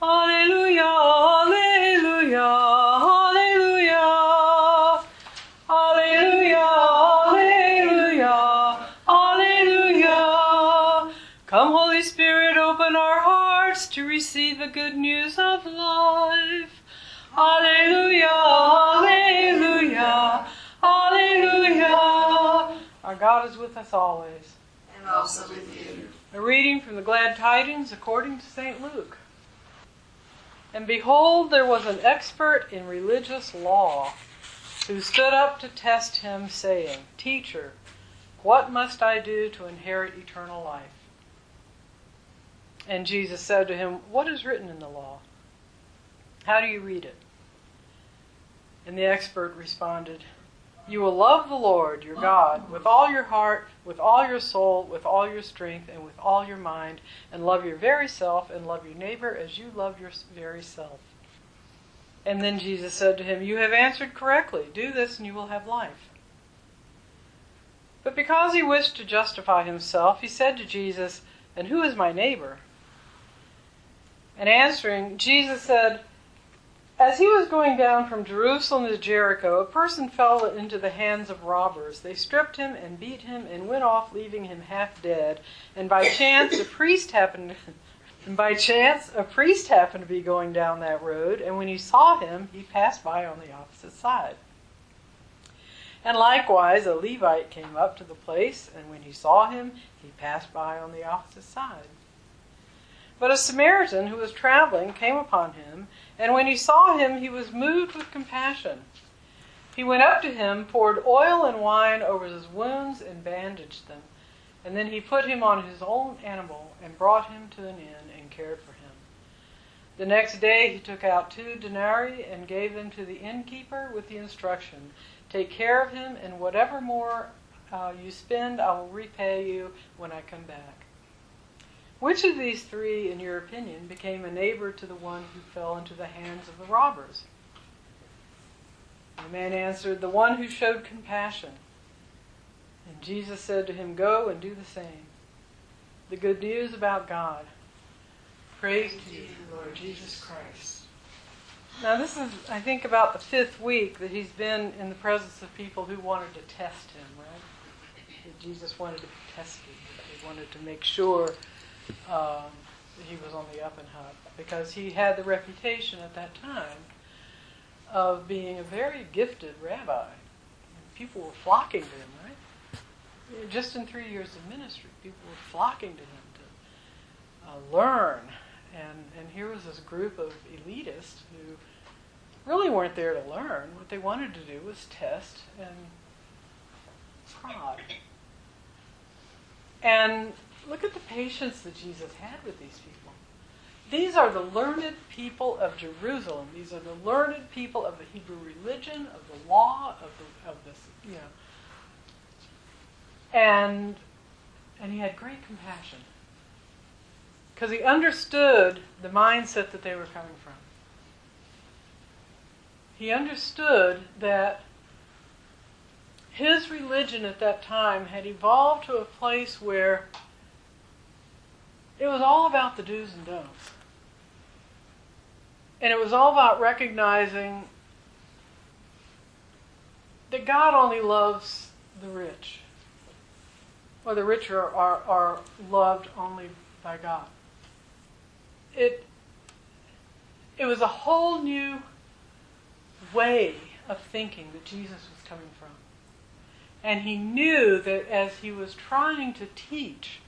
Alleluia, Alleluia, Alleluia. Alleluia, Alleluia, Alleluia. Come, Holy Spirit, open our hearts to receive the good news of life. Alleluia, Alleluia, Alleluia. Our God is with us always. and also with you. A reading from the Glad Tidings according to St. Luke. And behold, there was an expert in religious law who stood up to test him, saying, Teacher, what must I do to inherit eternal life? And Jesus said to him, What is written in the law? How do you read it? And the expert responded, You will love the Lord your God with all your heart, with all your soul, with all your strength, and with all your mind, and love your very self, and love your neighbor as you love your very self. And then Jesus said to him, You have answered correctly. Do this, and you will have life. But because he wished to justify himself, he said to Jesus, And who is my neighbor? And answering, Jesus said, As he was going down from Jerusalem to Jericho, a person fell into the hands of robbers. They stripped him and beat him and went off, leaving him half dead. And by chance, a priest happened. And by chance, a priest happened to be going down that road, and when he saw him, he passed by on the opposite side. And likewise, a Levite came up to the place, and when he saw him, he passed by on the opposite side. But a Samaritan who was traveling came upon him, and when he saw him, he was moved with compassion. He went up to him, poured oil and wine over his wounds, and bandaged them. And then he put him on his own animal, and brought him to an inn, and cared for him. The next day he took out two denarii, and gave them to the innkeeper with the instruction Take care of him, and whatever more uh, you spend, I will repay you when I come back. Which of these three, in your opinion, became a neighbor to the one who fell into the hands of the robbers? The man answered, The one who showed compassion. And Jesus said to him, Go and do the same. The good news about God. Praise to you, Lord Jesus Christ. Now, this is, I think, about the fifth week that he's been in the presence of people who wanted to test him, right? That Jesus wanted to be tested. He wanted to make sure um, he was on the up and up because he had the reputation at that time of being a very gifted rabbi. People were flocking to him, right? Just in three years of ministry, people were flocking to him to uh, learn. And, and here was this group of elitists who really weren't there to learn. What they wanted to do was test and prod. And look at the patience that Jesus had with these people. These are the learned people of Jerusalem. These are the learned people of the Hebrew religion, of the law, of the of this, you know. And and he had great compassion. Because he understood the mindset that they were coming from. He understood that his religion at that time had evolved to a place where it was all about the do's and don'ts. And it was all about recognizing that God only loves the rich, or the rich are, are, are loved only by God. It, it was a whole new way of thinking that Jesus was coming from. And he knew that as he was trying to teach,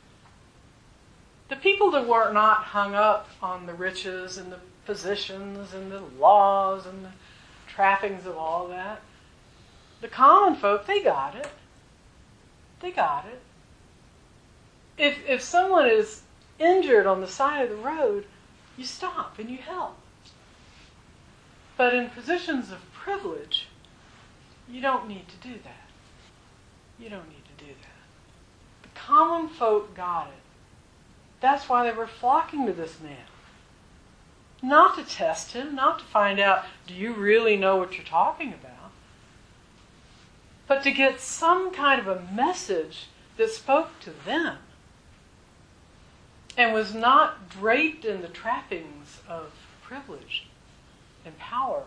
the people that were not hung up on the riches and the positions and the laws and the trappings of all that, the common folk, they got it. They got it. If, if someone is injured on the side of the road, you stop and you help. But in positions of privilege, you don't need to do that. You don't need to do that. The common folk got it. That's why they were flocking to this man. Not to test him, not to find out, do you really know what you're talking about? But to get some kind of a message that spoke to them. and was not draped in the trappings of privilege and power.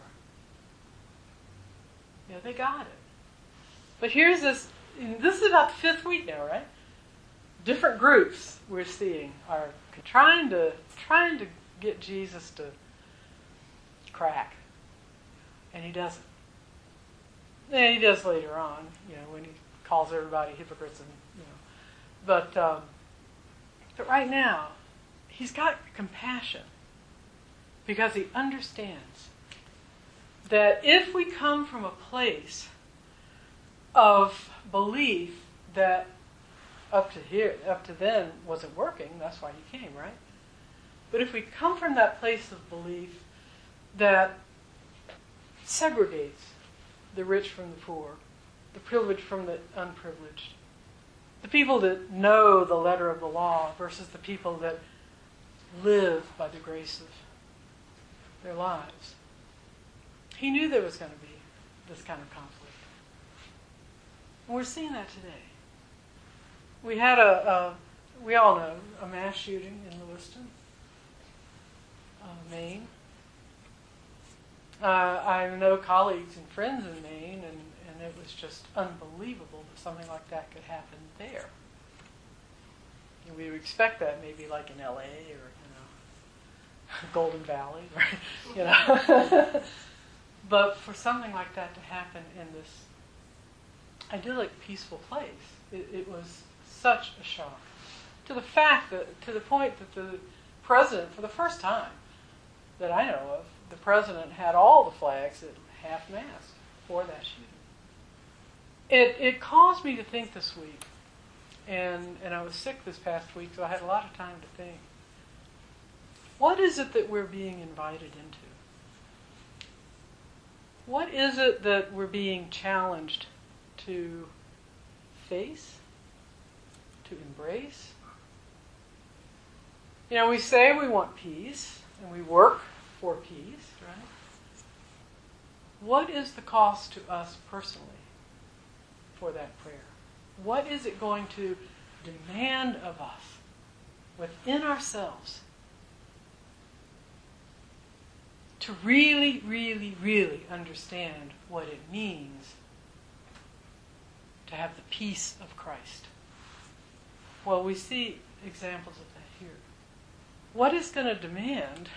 Yeah, they got it. But here's this this is about the fifth week now, right? Different groups we're seeing are trying to trying to get Jesus to crack. And he doesn't. And he does later on, you know, when he calls everybody hypocrites and you know. But um, but right now, he's got compassion because he understands that if we come from a place of belief that up to here, up to then wasn't working, that's why he came, right? But if we come from that place of belief that segregates the rich from the poor, the privileged from the unprivileged, the people that know the letter of the law versus the people that live by the grace of their lives. He knew there was going to be this kind of conflict. And we're seeing that today. We had a, a we all know, a mass shooting in Lewiston, uh, Maine. Uh, I know colleagues and friends in Maine, and, and it was just unbelievable that something like that could happen there. And we would expect that maybe like in LA or you know Golden Valley, right? you know. but for something like that to happen in this idyllic, peaceful place, it, it was such a shock. To the fact that, to the point that the president, for the first time that I know of, the president had all the flags at half mast for that shooting. It, it caused me to think this week, and, and I was sick this past week, so I had a lot of time to think. What is it that we're being invited into? What is it that we're being challenged to face, to embrace? You know, we say we want peace, and we work for peace, right? What is the cost to us personally for that prayer? What is it going to demand of us within ourselves to really, really, really understand what it means to have the peace of Christ? Well, we see examples of that here. What is going to demand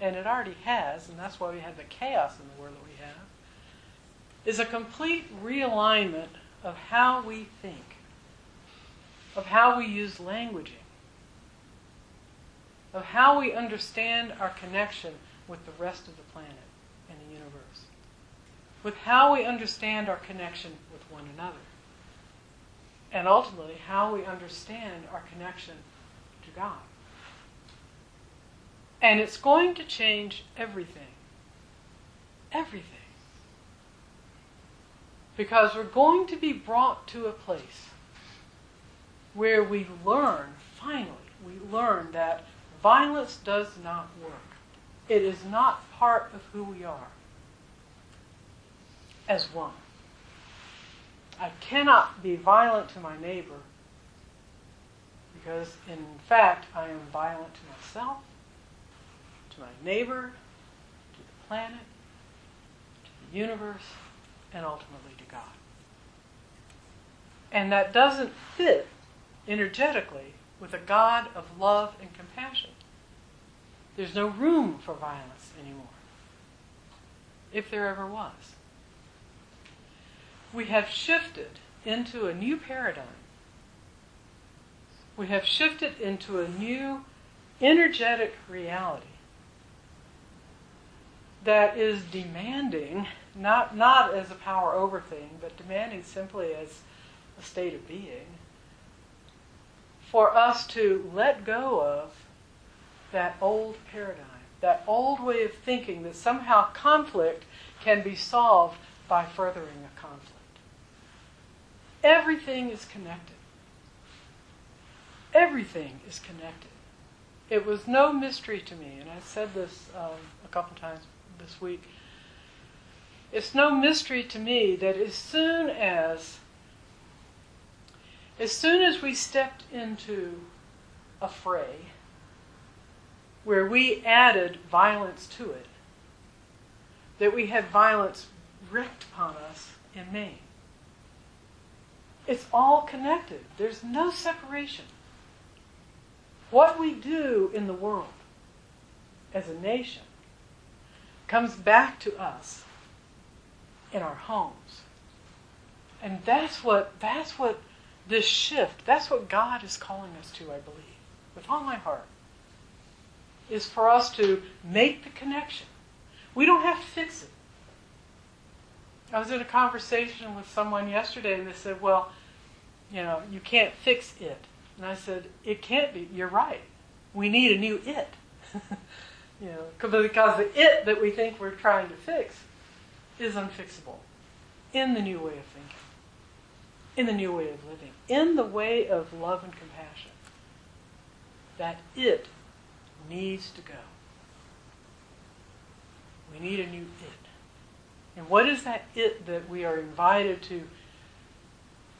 and it already has, and that's why we have the chaos in the world that we have, is a complete realignment of how we think, of how we use languaging, of how we understand our connection with the rest of the planet and the universe, with how we understand our connection with one another, and ultimately how we understand our connection to God. And it's going to change everything. Everything. Because we're going to be brought to a place where we learn, finally, we learn that violence does not work. It is not part of who we are as one. I cannot be violent to my neighbor because, in fact, I am violent to myself to my neighbor, to the planet, to the universe, and ultimately to God. And that doesn't fit energetically with a God of love and compassion. There's no room for violence anymore, if there ever was. We have shifted into a new paradigm. We have shifted into a new energetic reality that is demanding, not, not as a power over thing, but demanding simply as a state of being, for us to let go of that old paradigm, that old way of thinking that somehow conflict can be solved by furthering a conflict. Everything is connected. Everything is connected. It was no mystery to me, and I said this um, a couple times this week. It's no mystery to me that as soon as as soon as we stepped into a fray, where we added violence to it, that we had violence wreaked upon us in Maine. It's all connected. There's no separation. What we do in the world as a nation comes back to us in our homes. And that's what that's what this shift, that's what God is calling us to, I believe, with all my heart. Is for us to make the connection. We don't have to fix it. I was in a conversation with someone yesterday and they said, Well, you know, you can't fix it. And I said, It can't be. You're right. We need a new it. you know, because the it that we think we're trying to fix is unfixable in the new way of thinking, in the new way of living, in the way of love and compassion. That it needs to go. We need a new it. And what is that it that we are invited to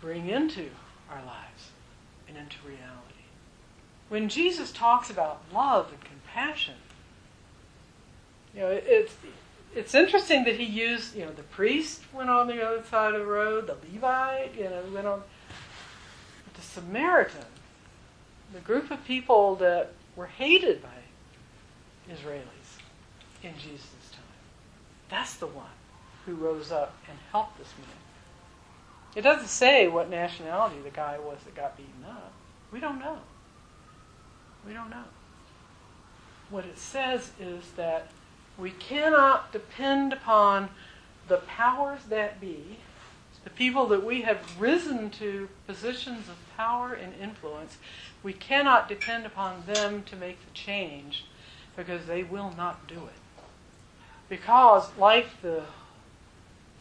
bring into our lives and into reality? When Jesus talks about love and compassion, you know, it's it's interesting that he used, you know, the priest went on the other side of the road, the Levite, you know, went on the Samaritan, the group of people that were hated by Israelis in Jesus' time. That's the one who rose up and helped this man. It doesn't say what nationality the guy was that got beaten up. We don't know. We don't know. What it says is that we cannot depend upon the powers that be, the people that we have risen to positions of power and influence. We cannot depend upon them to make the change because they will not do it. Because, like the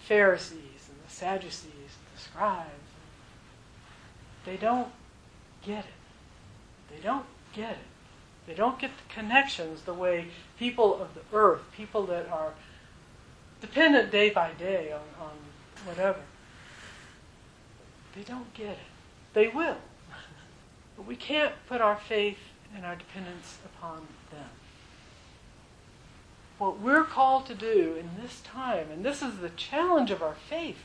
Pharisees and the Sadducees and the scribes, they don't get it. They don't get it. They don't get the connections the way people of the earth, people that are dependent day by day on, on whatever, they don't get it. They will. But we can't put our faith and our dependence upon them. What we're called to do in this time, and this is the challenge of our faith,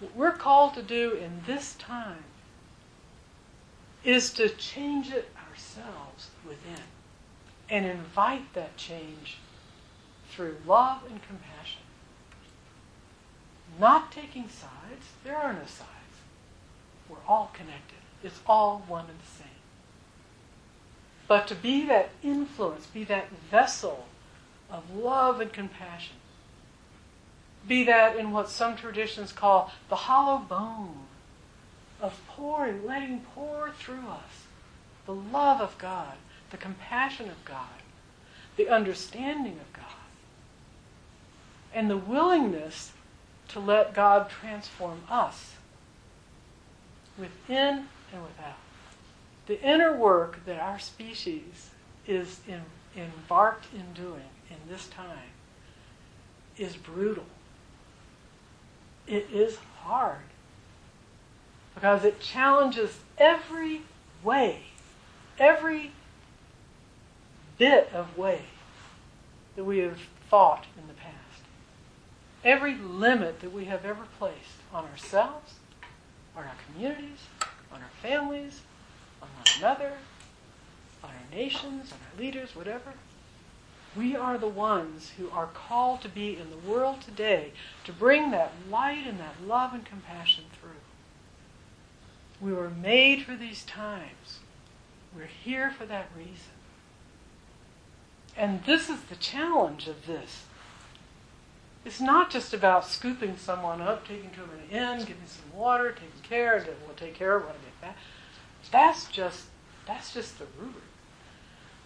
what we're called to do in this time is to change it ourselves within and invite that change through love and compassion. Not taking sides. There are no sides. We're all connected. It's all one and the same. But to be that influence, be that vessel of love and compassion, be that in what some traditions call the hollow bone of pouring, letting pour through us the love of God, the compassion of God, the understanding of God, and the willingness to let God transform us within and without. The inner work that our species is in, embarked in doing in this time is brutal. It is hard because it challenges every way, every bit of way that we have thought in the past. Every limit that we have ever placed on ourselves, on our communities, on our families, on one another, on our nations, on our leaders, whatever. We are the ones who are called to be in the world today to bring that light and that love and compassion through. We were made for these times. We're here for that reason. And this is the challenge of this. It's not just about scooping someone up, taking to them an inn, giving them some water, taking care, and we'll take care of when I get back. That's just that's just the rubric.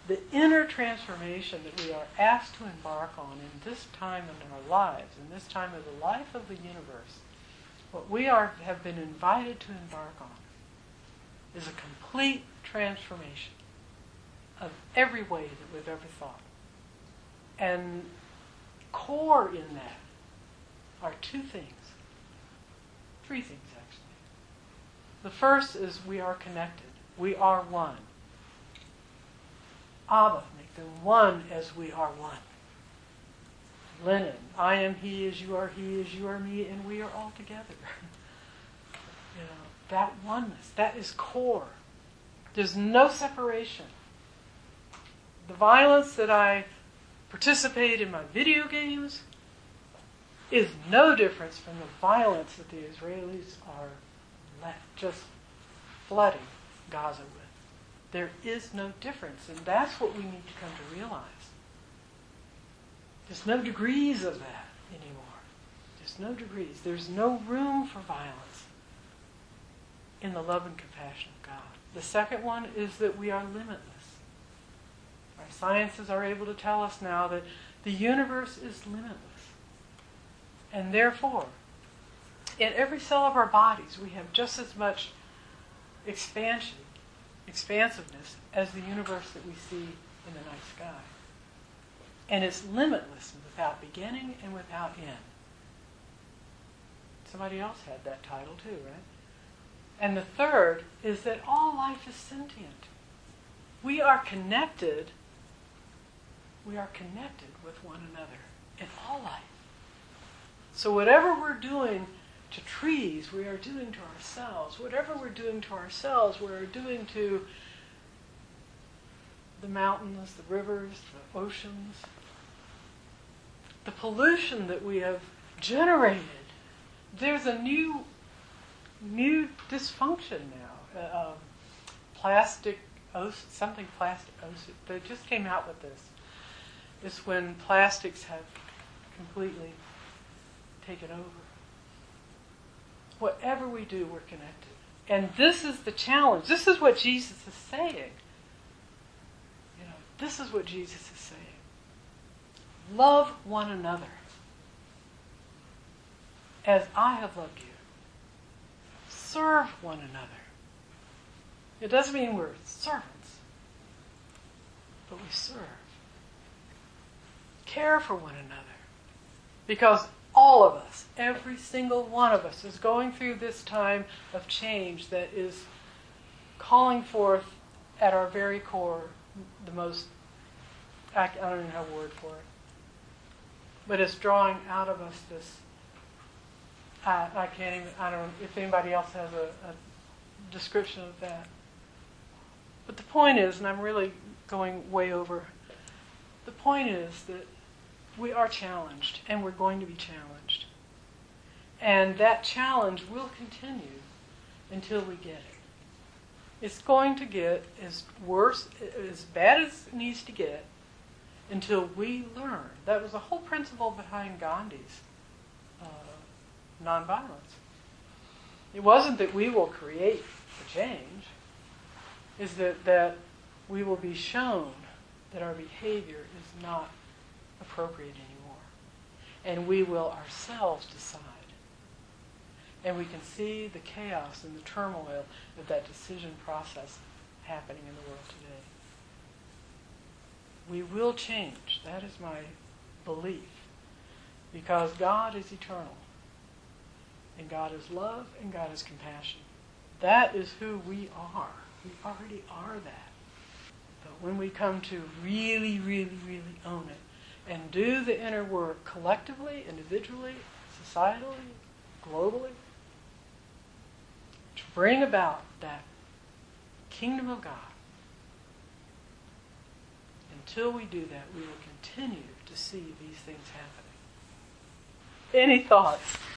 The inner transformation that we are asked to embark on in this time in our lives, in this time of the life of the universe, what we are have been invited to embark on is a complete transformation of every way that we've ever thought. And core in that are two things. Three things. The first is we are connected. We are one. Abba, make them one as we are one. Lennon, I am he as you are he as you are me, and we are all together. you know, that oneness, that is core. There's no separation. The violence that I participate in my video games is no difference from the violence that the Israelis are let, just flooding Gaza with. There is no difference, and that's what we need to come to realize. There's no degrees of that anymore. There's no degrees. There's no room for violence in the love and compassion of God. The second one is that we are limitless. Our sciences are able to tell us now that the universe is limitless. And therefore, in every cell of our bodies, we have just as much expansion, expansiveness, as the universe that we see in the night sky. And it's limitless without beginning and without end. Somebody else had that title too, right? And the third is that all life is sentient. We are connected. We are connected with one another in all life. So whatever we're doing to trees, we are doing to ourselves. Whatever we're doing to ourselves, we're doing to the mountains, the rivers, the oceans. The pollution that we have generated. There's a new, new dysfunction now. Uh, um, plastic, something plastic. They just came out with this. It's when plastics have completely taken over. Whatever we do, we're connected. And this is the challenge. This is what Jesus is saying. You know, this is what Jesus is saying. Love one another as I have loved you. Serve one another. It doesn't mean we're servants, but we serve. Care for one another. Because all of us, every single one of us, is going through this time of change that is calling forth at our very core the most, I don't even have a word for it, but it's drawing out of us this. I, I can't even, I don't know if anybody else has a, a description of that. But the point is, and I'm really going way over, the point is that we are challenged, and we're going to be challenged. And that challenge will continue until we get it. It's going to get as worse, as bad as it needs to get, until we learn. That was the whole principle behind Gandhi's uh, nonviolence. It wasn't that we will create the change, is that, that we will be shown that our behavior is not appropriate anymore. And we will ourselves decide. And we can see the chaos and the turmoil of that decision process happening in the world today. We will change. That is my belief. Because God is eternal. And God is love and God is compassion. That is who we are. We already are that. But when we come to really, really, really own it, and do the inner work collectively, individually, societally, globally, to bring about that kingdom of God. Until we do that, we will continue to see these things happening. Any thoughts?